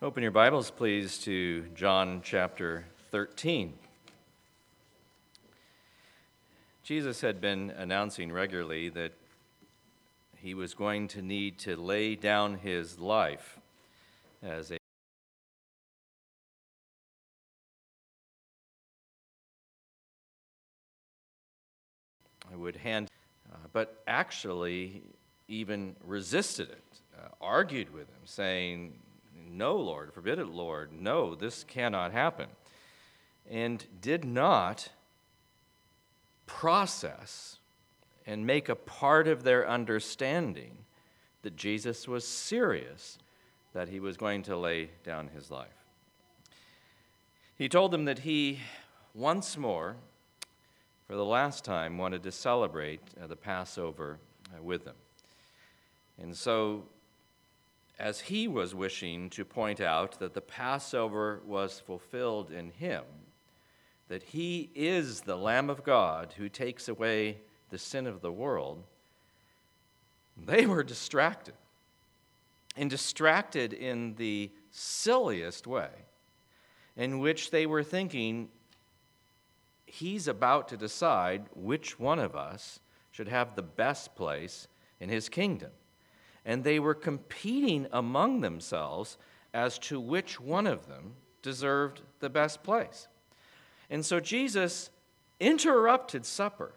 Open your Bibles, please, to John chapter 13. Jesus had been announcing regularly that he was going to need to lay down his life as a I would hand, uh, but actually even resisted it, uh, argued with him, saying, no, Lord, forbid it, Lord. No, this cannot happen. And did not process and make a part of their understanding that Jesus was serious, that he was going to lay down his life. He told them that he once more, for the last time, wanted to celebrate uh, the Passover uh, with them. And so as he was wishing to point out that the Passover was fulfilled in him, that he is the Lamb of God who takes away the sin of the world, they were distracted. And distracted in the silliest way, in which they were thinking, he's about to decide which one of us should have the best place in his kingdom and they were competing among themselves as to which one of them deserved the best place. And so Jesus interrupted supper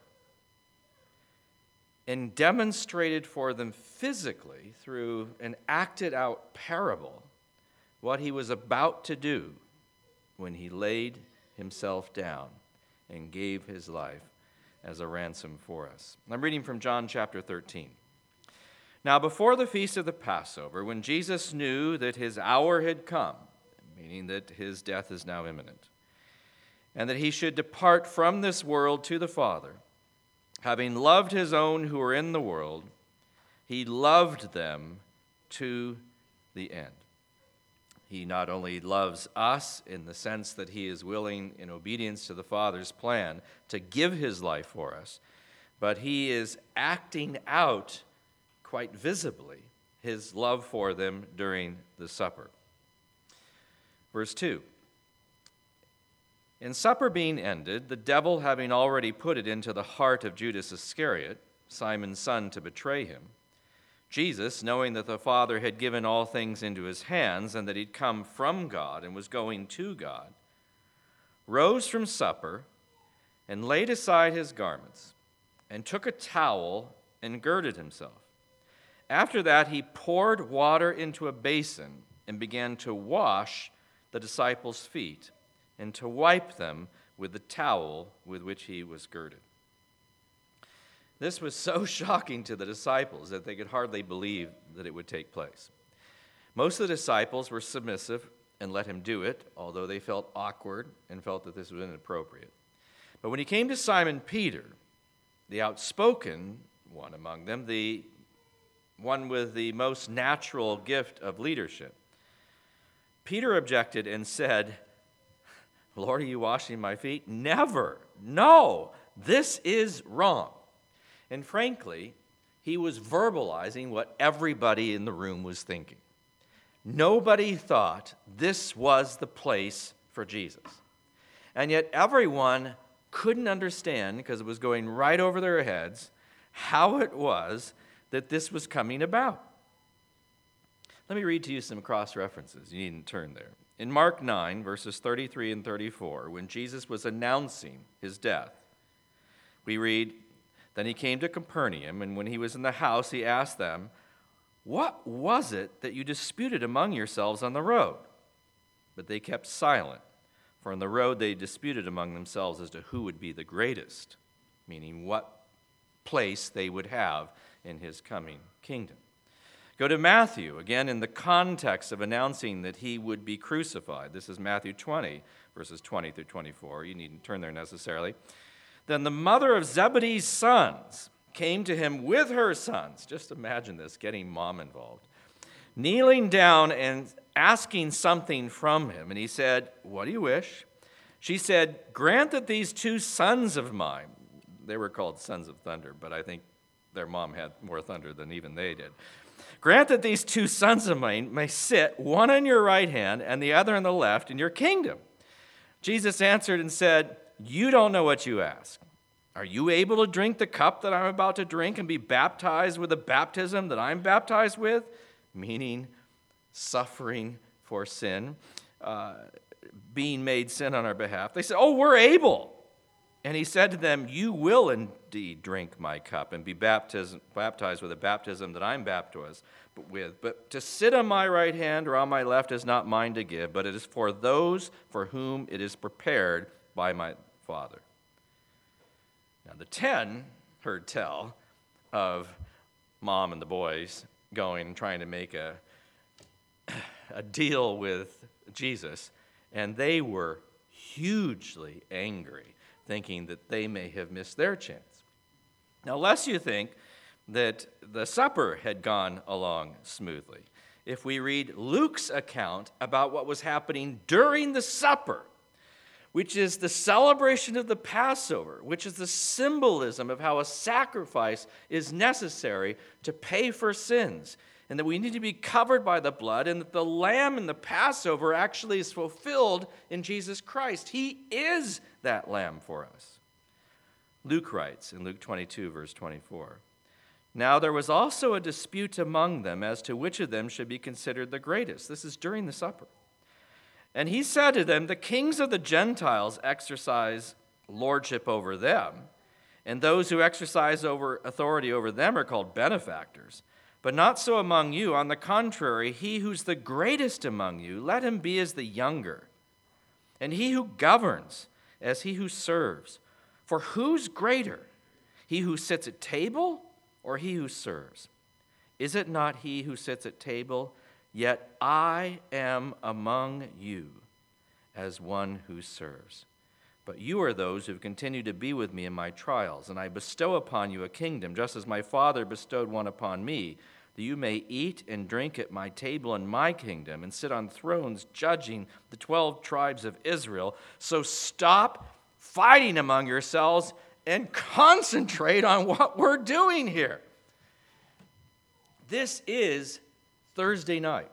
and demonstrated for them physically through an acted out parable what he was about to do when he laid himself down and gave his life as a ransom for us. I'm reading from John chapter 13. Now, before the feast of the Passover, when Jesus knew that his hour had come, meaning that his death is now imminent, and that he should depart from this world to the Father, having loved his own who were in the world, he loved them to the end. He not only loves us in the sense that he is willing, in obedience to the Father's plan, to give his life for us, but he is acting out quite visibly his love for them during the supper. Verse 2 In supper being ended, the devil having already put it into the heart of Judas Iscariot, Simon's son, to betray him, Jesus, knowing that the Father had given all things into his hands and that he'd come from God and was going to God, rose from supper and laid aside his garments and took a towel and girded himself. After that, he poured water into a basin and began to wash the disciples' feet and to wipe them with the towel with which he was girded. This was so shocking to the disciples that they could hardly believe that it would take place. Most of the disciples were submissive and let him do it, although they felt awkward and felt that this was inappropriate. But when he came to Simon Peter, the outspoken one among them, the one with the most natural gift of leadership. Peter objected and said, Lord, are you washing my feet? Never. No, this is wrong. And frankly, he was verbalizing what everybody in the room was thinking. Nobody thought this was the place for Jesus. And yet, everyone couldn't understand, because it was going right over their heads, how it was that this was coming about. Let me read to you some cross references. You needn't turn there. In Mark 9, verses 33 and 34, when Jesus was announcing his death, we read, Then he came to Capernaum, and when he was in the house, he asked them, What was it that you disputed among yourselves on the road? But they kept silent, for on the road they disputed among themselves as to who would be the greatest, meaning what place they would have in his coming kingdom. Go to Matthew, again in the context of announcing that he would be crucified. This is Matthew 20, verses 20 through 24. You needn't turn there necessarily. Then the mother of Zebedee's sons came to him with her sons. Just imagine this, getting mom involved. Kneeling down and asking something from him. And he said, What do you wish? She said, Grant that these two sons of mine, they were called sons of thunder, but I think their mom had more thunder than even they did. Grant that these two sons of mine may sit, one on your right hand and the other on the left, in your kingdom. Jesus answered and said, You don't know what you ask. Are you able to drink the cup that I'm about to drink and be baptized with the baptism that I'm baptized with? Meaning suffering for sin, uh, being made sin on our behalf. They said, Oh, we're able. And he said to them, You will indeed drink my cup and be baptized, baptized with a baptism that I'm baptized with. But to sit on my right hand or on my left is not mine to give, but it is for those for whom it is prepared by my Father. Now, the ten heard tell of mom and the boys going and trying to make a, a deal with Jesus, and they were hugely angry thinking that they may have missed their chance. Now, lest you think that the supper had gone along smoothly, if we read Luke's account about what was happening during the supper, which is the celebration of the Passover, which is the symbolism of how a sacrifice is necessary to pay for sins, and that we need to be covered by the blood, and that the lamb in the Passover actually is fulfilled in Jesus Christ. He is that lamb for us. Luke writes in Luke 22, verse 24 Now there was also a dispute among them as to which of them should be considered the greatest. This is during the supper. And he said to them, The kings of the Gentiles exercise lordship over them, and those who exercise over authority over them are called benefactors. But not so among you. On the contrary, he who's the greatest among you, let him be as the younger. And he who governs, as he who serves. For who's greater, he who sits at table or he who serves? Is it not he who sits at table? Yet I am among you as one who serves. But you are those who have continued to be with me in my trials, and I bestow upon you a kingdom, just as my Father bestowed one upon me, that you may eat and drink at my table in my kingdom, and sit on thrones judging the twelve tribes of Israel. So stop fighting among yourselves and concentrate on what we're doing here. This is Thursday night.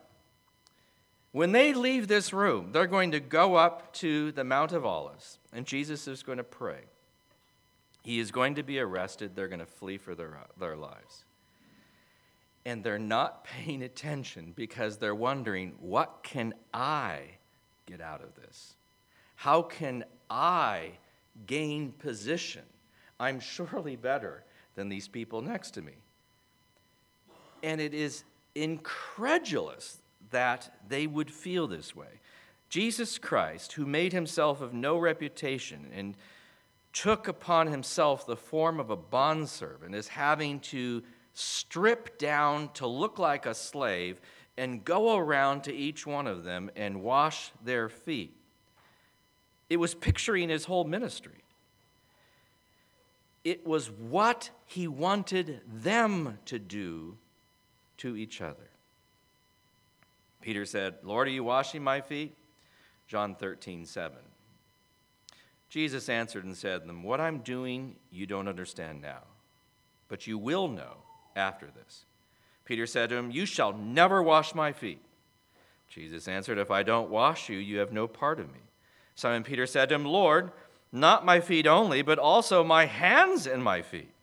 When they leave this room, they're going to go up to the Mount of Olives, and Jesus is going to pray. He is going to be arrested. They're going to flee for their, their lives. And they're not paying attention because they're wondering, what can I get out of this? How can I gain position? I'm surely better than these people next to me. And it is incredulous that they would feel this way. Jesus Christ, who made himself of no reputation and took upon himself the form of a bondservant, is having to strip down to look like a slave and go around to each one of them and wash their feet. It was picturing his whole ministry. It was what he wanted them to do to each other. Peter said, Lord, are you washing my feet? John 13, 7. Jesus answered and said to them, What I'm doing, you don't understand now, but you will know after this. Peter said to him, You shall never wash my feet. Jesus answered, If I don't wash you, you have no part of me. Simon Peter said to him, Lord, not my feet only, but also my hands and my feet.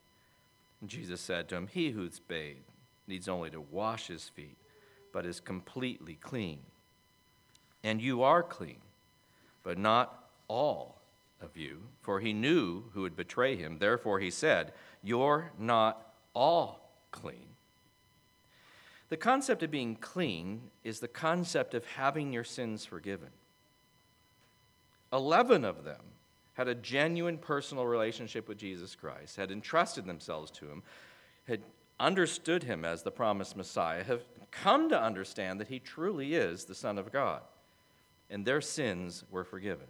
And Jesus said to him, He who's bathed needs only to wash his feet, but is completely clean. And you are clean, but not all of you, for he knew who would betray him. Therefore he said, You're not all clean. The concept of being clean is the concept of having your sins forgiven. Eleven of them had a genuine personal relationship with Jesus Christ, had entrusted themselves to him, had understood him as the promised Messiah have come to understand that he truly is the Son of God, and their sins were forgiven.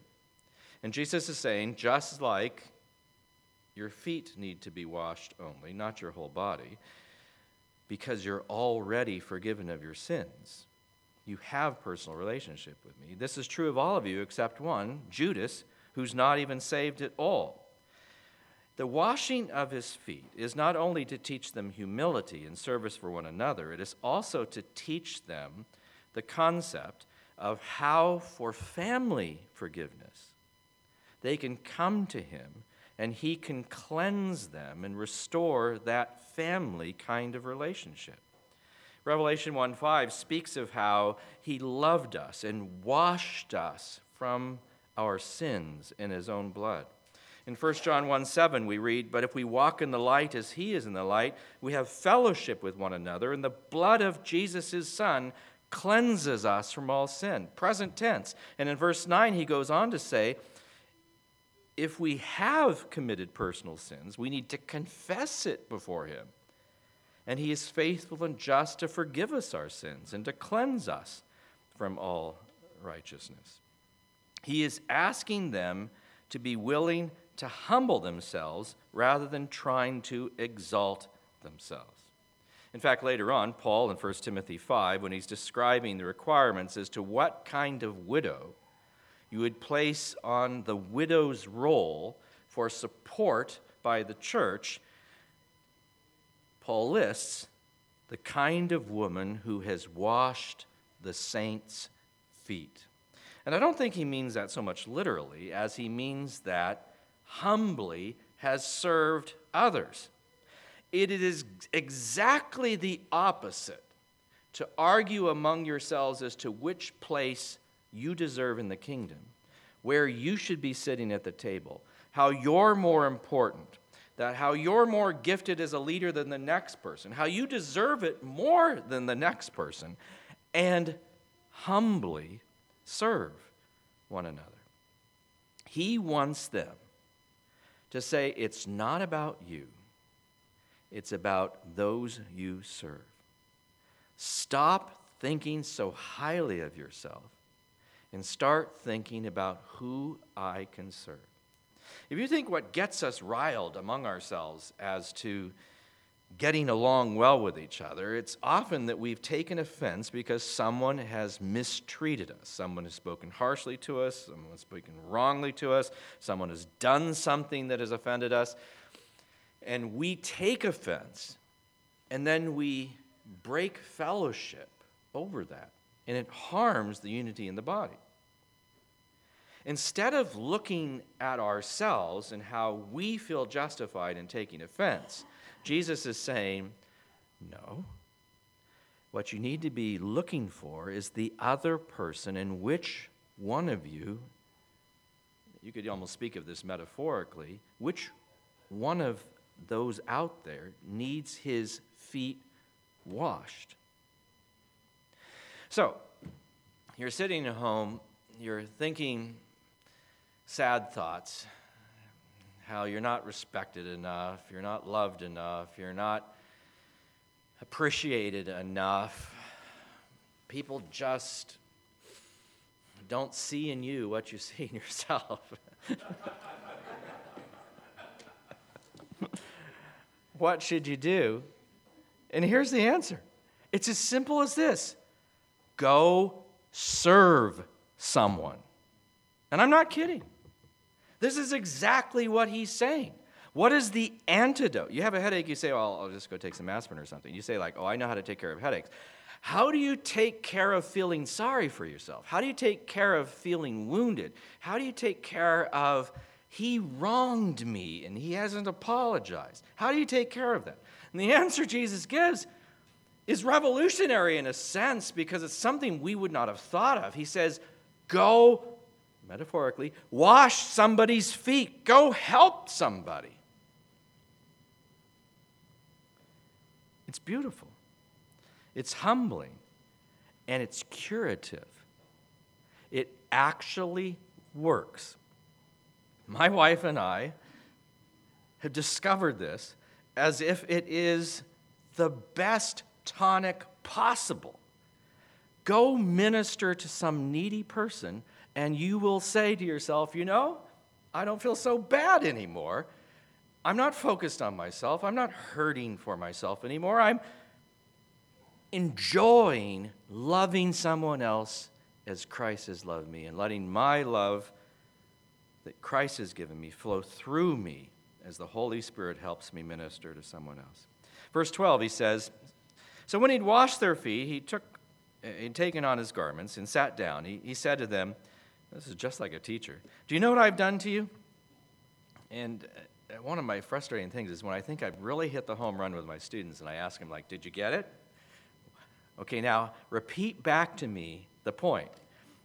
And Jesus is saying, just like your feet need to be washed only, not your whole body, because you're already forgiven of your sins. You have personal relationship with me. This is true of all of you except one, Judas, who's not even saved at all. The washing of his feet is not only to teach them humility and service for one another, it is also to teach them the concept of how, for family forgiveness, they can come to him and he can cleanse them and restore that family kind of relationship. Revelation 1 5 speaks of how he loved us and washed us from our sins in his own blood. In 1 John 1 7, we read, But if we walk in the light as he is in the light, we have fellowship with one another, and the blood of Jesus, his son, cleanses us from all sin. Present tense. And in verse 9, he goes on to say, If we have committed personal sins, we need to confess it before him and he is faithful and just to forgive us our sins and to cleanse us from all righteousness. He is asking them to be willing to humble themselves rather than trying to exalt themselves. In fact, later on, Paul in 1 Timothy 5, when he's describing the requirements as to what kind of widow you would place on the widow's roll for support by the church, Paul lists the kind of woman who has washed the saints' feet. And I don't think he means that so much literally as he means that humbly has served others. It is exactly the opposite to argue among yourselves as to which place you deserve in the kingdom, where you should be sitting at the table, how you're more important that how you're more gifted as a leader than the next person, how you deserve it more than the next person, and humbly serve one another. He wants them to say, It's not about you, it's about those you serve. Stop thinking so highly of yourself and start thinking about who I can serve. If you think what gets us riled among ourselves as to getting along well with each other, it's often that we've taken offense because someone has mistreated us. Someone has spoken harshly to us, someone has spoken wrongly to us, someone has done something that has offended us. And we take offense, and then we break fellowship over that. And it harms the unity in the body. Instead of looking at ourselves and how we feel justified in taking offense, Jesus is saying, no. What you need to be looking for is the other person in which one of you, you could almost speak of this metaphorically, which one of those out there needs his feet washed. So, you're sitting at home, you're thinking, sad thoughts how you're not respected enough, you're not loved enough, you're not appreciated enough. People just don't see in you what you see in yourself. what should you do? And here's the answer it's as simple as this go serve someone. And I'm not kidding. This is exactly what he's saying. What is the antidote? You have a headache, you say, well, I'll just go take some aspirin or something. You say, like, oh, I know how to take care of headaches. How do you take care of feeling sorry for yourself? How do you take care of feeling wounded? How do you take care of, he wronged me and he hasn't apologized? How do you take care of that? And the answer Jesus gives is revolutionary in a sense because it's something we would not have thought of. He says, Go metaphorically, wash somebody's feet. Go help somebody. It's beautiful, it's humbling, and it's curative. It actually works. My wife and I have discovered this as if it is the best tonic possible. Go minister to some needy person and you will say to yourself, you know, I don't feel so bad anymore. I'm not focused on myself. I'm not hurting for myself anymore. I'm enjoying loving someone else as Christ has loved me and letting my love that Christ has given me flow through me as the Holy Spirit helps me minister to someone else. Verse 12, he says, So when he'd washed their feet, he took, he'd taken on his garments and sat down. He, he said to them, This is just like a teacher. Do you know what I've done to you? And uh, one of my frustrating things is when I think I've really hit the home run with my students and I ask them, like, Did you get it? Okay, now repeat back to me the point.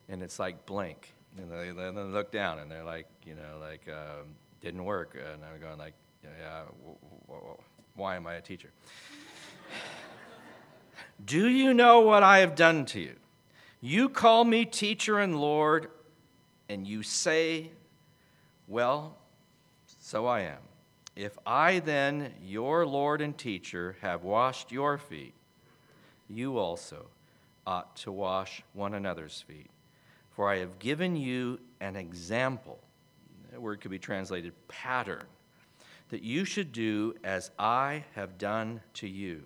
And it's like blank. And they, they look down and they're like, you know, like, um, didn't work. And I'm going like, yeah, why am I a teacher? Do you know what I have done to you? You call me teacher and Lord, and you say, Well, so I am. If I then, your Lord and teacher, have washed your feet, you also ought to wash one another's feet. For I have given you an example. That word could be translated pattern. That you should do as I have done to you.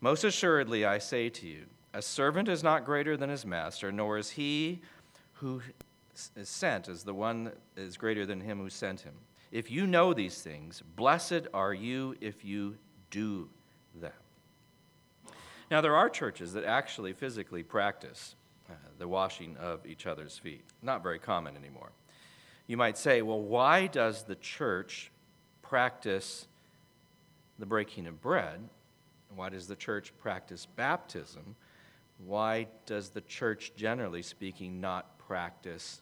Most assuredly, I say to you, a servant is not greater than his master, nor is he who is sent as the one is greater than him who sent him. If you know these things, blessed are you if you do them. Now, there are churches that actually physically practice uh, the washing of each other's feet. Not very common anymore. You might say, well, why does the church practice the breaking of bread? Why does the church practice baptism? Why does the church, generally speaking, not practice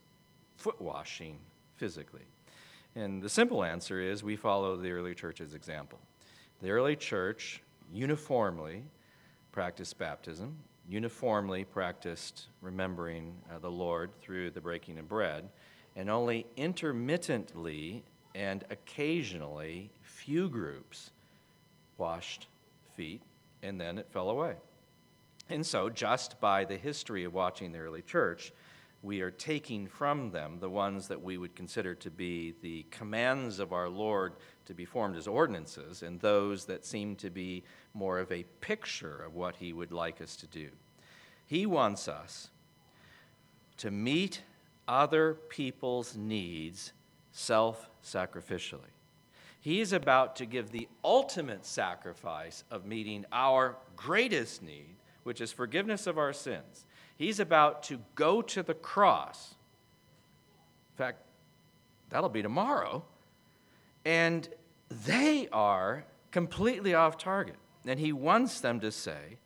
foot washing physically? And the simple answer is we follow the early church's example. The early church uniformly practiced baptism, uniformly practiced remembering uh, the Lord through the breaking of bread, and only intermittently and occasionally few groups washed feet, and then it fell away. And so, just by the history of watching the early church, we are taking from them the ones that we would consider to be the commands of our Lord to be formed as ordinances, and those that seem to be more of a picture of what He would like us to do. He wants us to meet other people's needs self sacrificially. He is about to give the ultimate sacrifice of meeting our greatest need, which is forgiveness of our sins. He's about to go to the cross. In fact, that'll be tomorrow. And they are completely off target. And he wants them to say,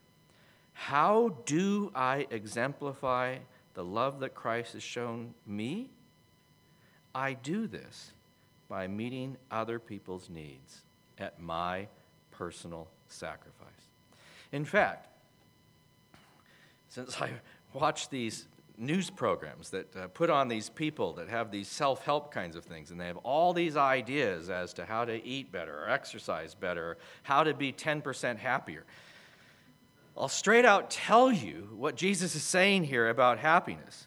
How do I exemplify the love that Christ has shown me? I do this by meeting other people's needs at my personal sacrifice. In fact, since I watch these news programs that uh, put on these people that have these self help kinds of things, and they have all these ideas as to how to eat better, or exercise better, how to be 10% happier. I'll straight out tell you what Jesus is saying here about happiness.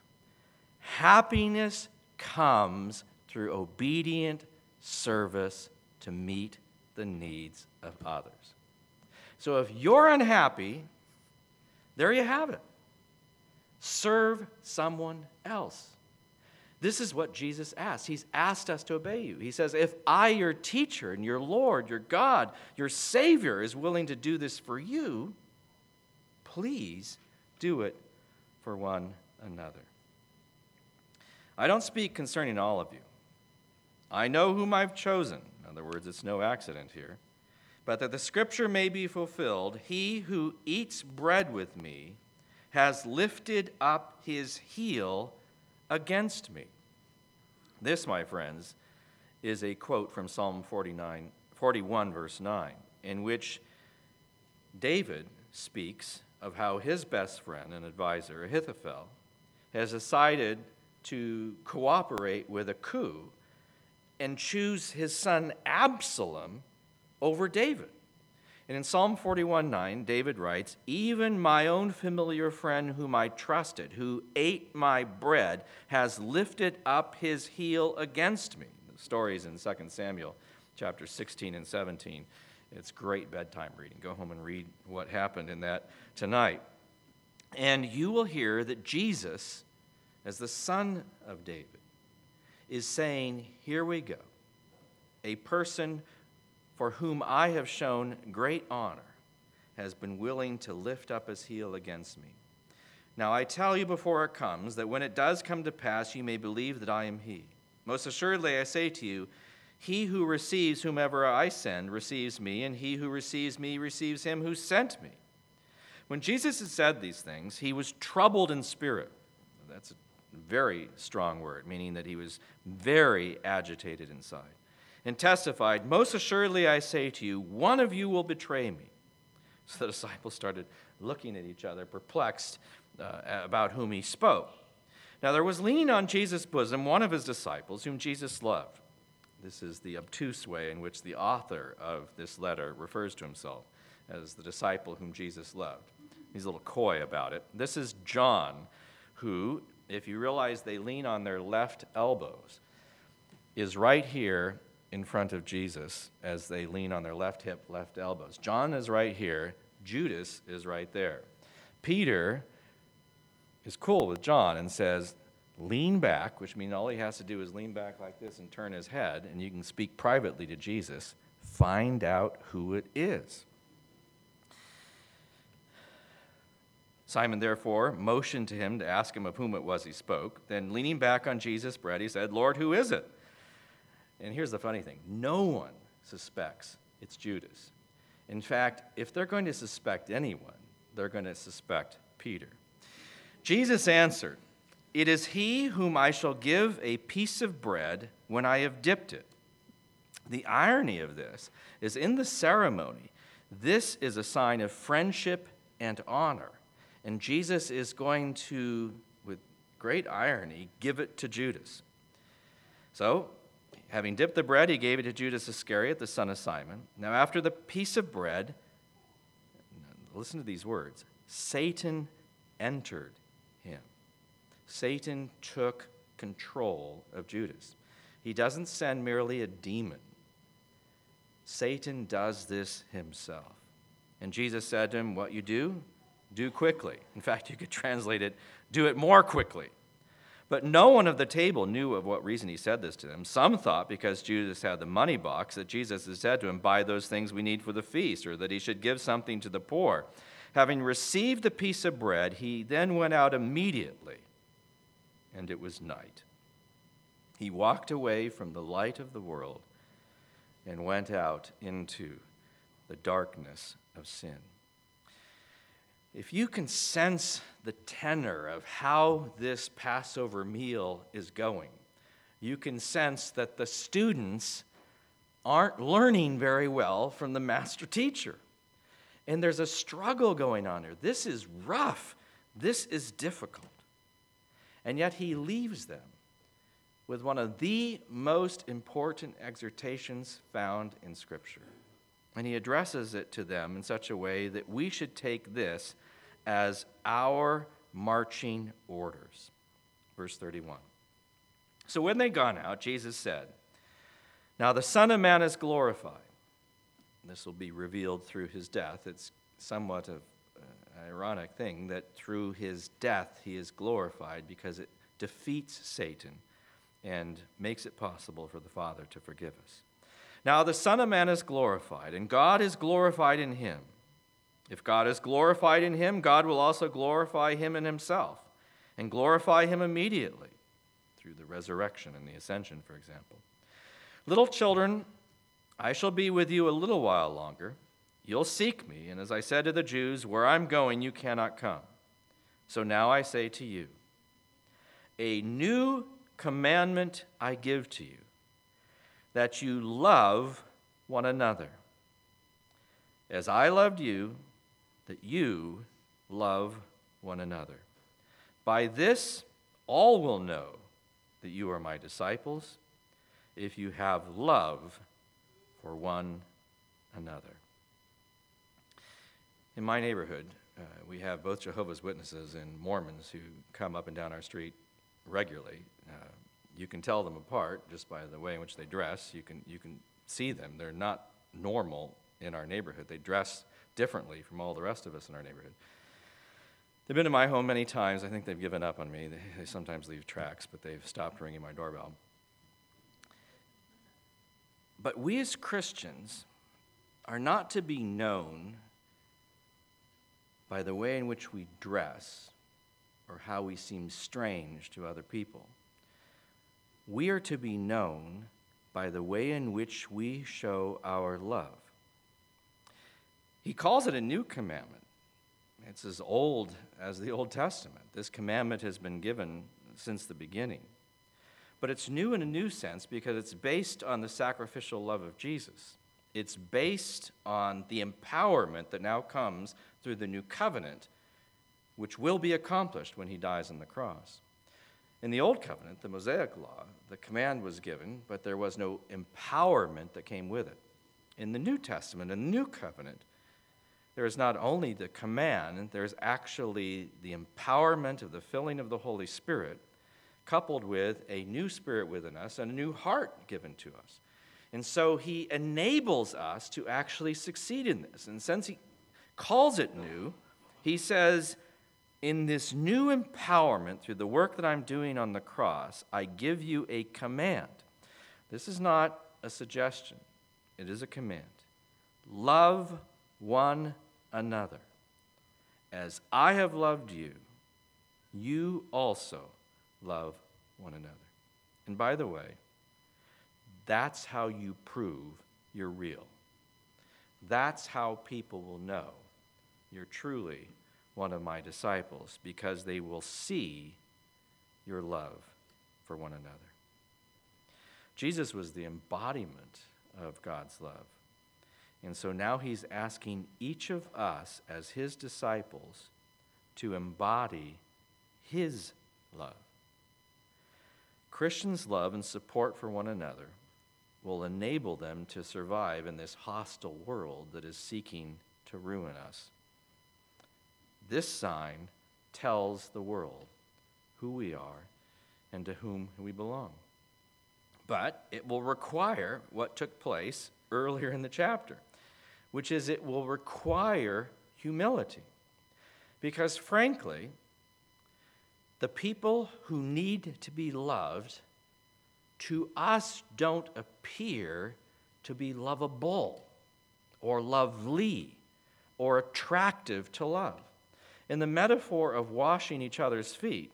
Happiness comes through obedient service to meet the needs of others. So if you're unhappy, there you have it. Serve someone else. This is what Jesus asked. He's asked us to obey you. He says, If I, your teacher and your Lord, your God, your Savior, is willing to do this for you, please do it for one another. I don't speak concerning all of you. I know whom I've chosen. In other words, it's no accident here. But that the scripture may be fulfilled, he who eats bread with me has lifted up his heel against me. This, my friends, is a quote from Psalm 49, 41, verse 9, in which David speaks of how his best friend and advisor, Ahithophel, has decided to cooperate with a coup and choose his son Absalom over David. And in Psalm 41 9, David writes, Even my own familiar friend whom I trusted, who ate my bread, has lifted up his heel against me. The story is in 2 Samuel chapter 16 and 17. It's great bedtime reading. Go home and read what happened in that tonight. And you will hear that Jesus, as the son of David, is saying, Here we go. a person for whom I have shown great honor has been willing to lift up his heel against me. Now I tell you before it comes, that when it does come to pass, you may believe that I am he. Most assuredly, I say to you, he who receives whomever I send receives me, and he who receives me receives him who sent me. When Jesus had said these things, he was troubled in spirit. That's a very strong word, meaning that he was very agitated inside, and testified, Most assuredly, I say to you, one of you will betray me. So the disciples started looking at each other, perplexed uh, about whom he spoke. Now there was leaning on Jesus' bosom one of his disciples, whom Jesus loved. This is the obtuse way in which the author of this letter refers to himself as the disciple whom Jesus loved. He's a little coy about it. This is John, who, if you realize they lean on their left elbows, is right here in front of Jesus as they lean on their left hip, left elbows. John is right here, Judas is right there. Peter is cool with John and says, lean back, which means all he has to do is lean back like this and turn his head, and you can speak privately to Jesus. Find out who it is. Simon, therefore, motioned to him to ask him of whom it was he spoke. Then, leaning back on Jesus' bread, he said, Lord, who is it? And here's the funny thing no one suspects it's Judas. In fact, if they're going to suspect anyone, they're going to suspect Peter. Jesus answered, it is he whom I shall give a piece of bread when I have dipped it. The irony of this is in the ceremony, this is a sign of friendship and honor. And Jesus is going to, with great irony, give it to Judas. So, having dipped the bread, he gave it to Judas Iscariot, the son of Simon. Now, after the piece of bread, listen to these words Satan entered him. Satan took control of Judas. He doesn't send merely a demon, Satan does this himself. And Jesus said to him, What you do, do quickly. In fact, you could translate it, do it more quickly. But no one of the table knew of what reason he said this to them. Some thought because Judas had the money box that Jesus had said to him, Buy those things we need for the feast, or that he should give something to the poor. Having received the piece of bread, he then went out immediately and it was night. He walked away from the light of the world and went out into the darkness of sin. If you can sense the tenor of how this Passover meal is going, you can sense that the students aren't learning very well from the master teacher. And there's a struggle going on here. This is rough. This is difficult. And yet he leaves them with one of the most important exhortations found in Scripture. And he addresses it to them in such a way that we should take this as our marching orders. Verse 31. So when they gone out, Jesus said, Now the Son of Man is glorified. This will be revealed through his death. It's somewhat of an ironic thing that through his death he is glorified because it defeats Satan and makes it possible for the Father to forgive us. Now the Son of Man is glorified, and God is glorified in him. If God is glorified in him, God will also glorify him in himself and glorify him immediately through the resurrection and the ascension, for example. Little children, I shall be with you a little while longer. You'll seek me, and as I said to the Jews, where I'm going, you cannot come. So now I say to you, a new commandment I give to you, that you love one another. As I loved you, that you love one another. By this, all will know that you are my disciples if you have love for one another. In my neighborhood, uh, we have both Jehovah's Witnesses and Mormons who come up and down our street regularly. You can tell them apart just by the way in which they dress. You can, you can see them. They're not normal in our neighborhood. They dress differently from all the rest of us in our neighborhood. They've been to my home many times. I think they've given up on me. They, they sometimes leave tracks, but they've stopped ringing my doorbell. But we as Christians are not to be known by the way in which we dress or how we seem strange to other people. We are to be known by the way in which we show our love. He calls it a new commandment. It's as old as the Old Testament. This commandment has been given since the beginning. But it's new in a new sense because it's based on the sacrificial love of Jesus. It's based on the empowerment that now comes through the new covenant, which will be accomplished when he dies on the cross. In the Old Covenant, the Mosaic Law, the command was given, but there was no empowerment that came with it. In the New Testament, in the New Covenant, there is not only the command, there's actually the empowerment of the filling of the Holy Spirit, coupled with a new spirit within us and a new heart given to us. And so he enables us to actually succeed in this. And since he calls it new, he says, In this new empowerment through the work that I'm doing on the cross, I give you a command. This is not a suggestion, it is a command. Love one another. As I have loved you, you also love one another. And by the way, that's how you prove you're real. That's how people will know you're truly one of my disciples because they will see your love for one another. Jesus was the embodiment of God's love. And so now he's asking each of us as his disciples to embody his love. Christians' love and support for one another will enable them to survive in this hostile world that is seeking to ruin us. This sign tells the world who we are and to whom we belong. But it will require what took place earlier in the chapter which is it will require humility. Because frankly, the people who need to be loved to us don't appear to be lovable or lovely or attractive to love. In the metaphor of washing each other's feet,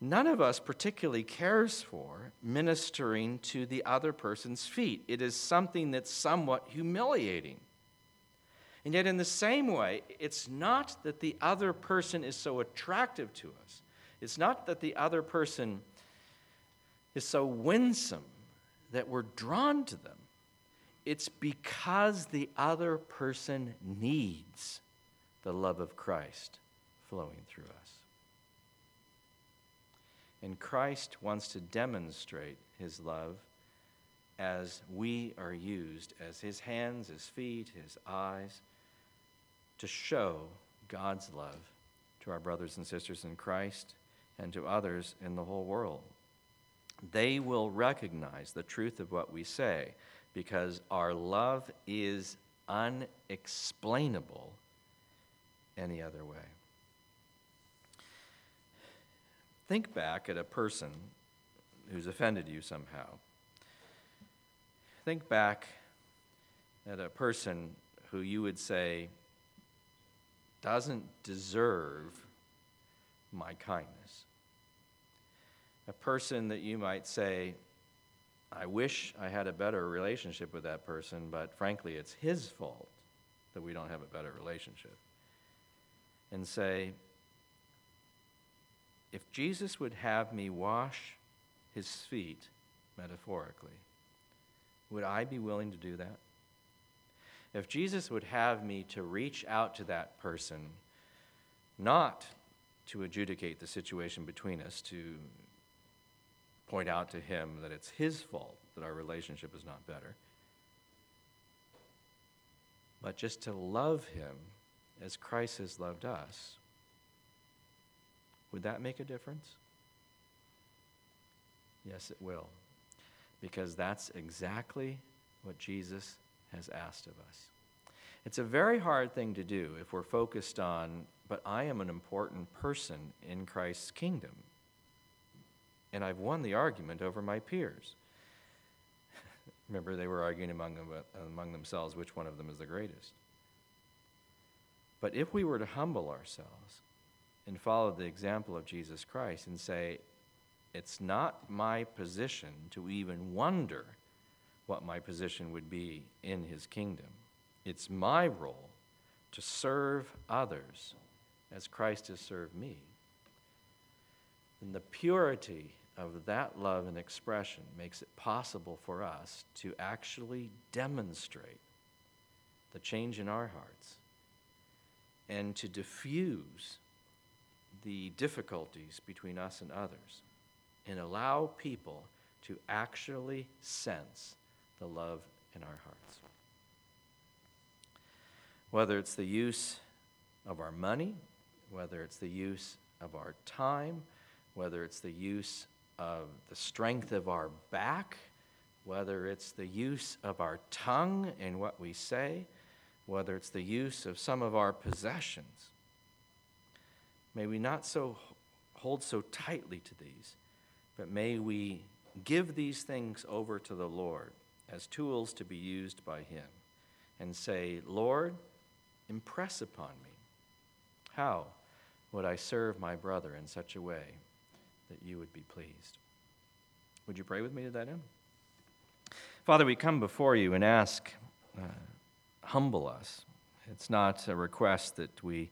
none of us particularly cares for ministering to the other person's feet. It is something that's somewhat humiliating. And yet, in the same way, it's not that the other person is so attractive to us, it's not that the other person is so winsome that we're drawn to them. It's because the other person needs the love of Christ flowing through us. And Christ wants to demonstrate his love as we are used as his hands, his feet, his eyes to show God's love to our brothers and sisters in Christ and to others in the whole world. They will recognize the truth of what we say because our love is unexplainable any other way. Think back at a person who's offended you somehow. Think back at a person who you would say doesn't deserve my kindness. A person that you might say, I wish I had a better relationship with that person, but frankly, it's his fault that we don't have a better relationship. And say, if Jesus would have me wash his feet, metaphorically, would I be willing to do that? if Jesus would have me to reach out to that person, not to adjudicate the situation between us, to point out to him that it's his fault that our relationship is not better, but just to love him as Christ has loved us, would that make a difference? Yes, it will. Because that's exactly what Jesus has asked of us. It's a very hard thing to do if we're focused on, but I am an important person in Christ's kingdom. And I've won the argument over my peers. Remember, they were arguing among, them, among themselves which one of them is the greatest. But if we were to humble ourselves and follow the example of Jesus Christ and say, it's not my position to even wonder what my position would be in his kingdom. It's my role to serve others as Christ has served me. And the purity of that love and expression makes it possible for us to actually demonstrate the change in our hearts and to diffuse the difficulties between us and others and allow people to actually sense the love in our hearts. Whether it's the use of our money, whether it's the use of our time, whether it's the use of the strength of our back, whether it's the use of our tongue in what we say, whether it's the use of some of our possessions. May we not so hold so tightly to these, but may we give these things over to the Lord as tools to be used by Him and say, Lord, impress upon me. How would I serve my brother in such a way that you would be pleased? Would you pray with me to that end? Father, we come before you and ask, uh, humble us. It's not a request that we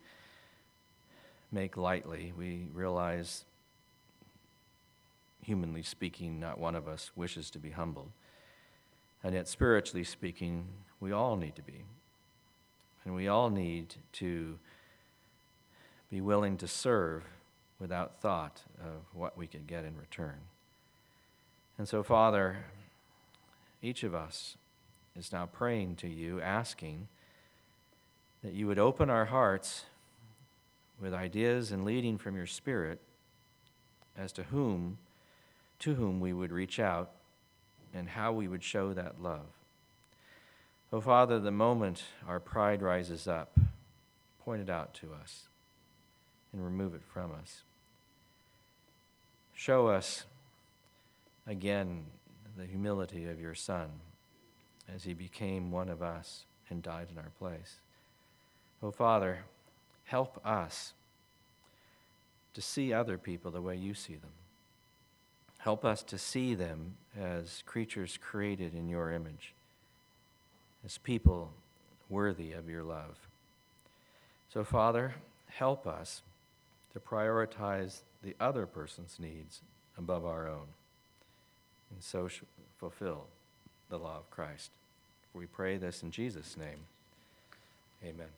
make lightly. We realize, humanly speaking, not one of us wishes to be humbled. And yet, spiritually speaking, we all need to be. And we all need to be willing to serve without thought of what we could get in return. And so, Father, each of us is now praying to you, asking that you would open our hearts with ideas and leading from your Spirit as to whom, to whom we would reach out and how we would show that love. Oh, Father, the moment our pride rises up, point it out to us and remove it from us. Show us again the humility of your Son as he became one of us and died in our place. Oh, Father, help us to see other people the way you see them. Help us to see them as creatures created in your image, as people worthy of your love. So, Father, help us to prioritize the other person's needs above our own, and so fulfill the law of Christ. We pray this in Jesus' name. Amen.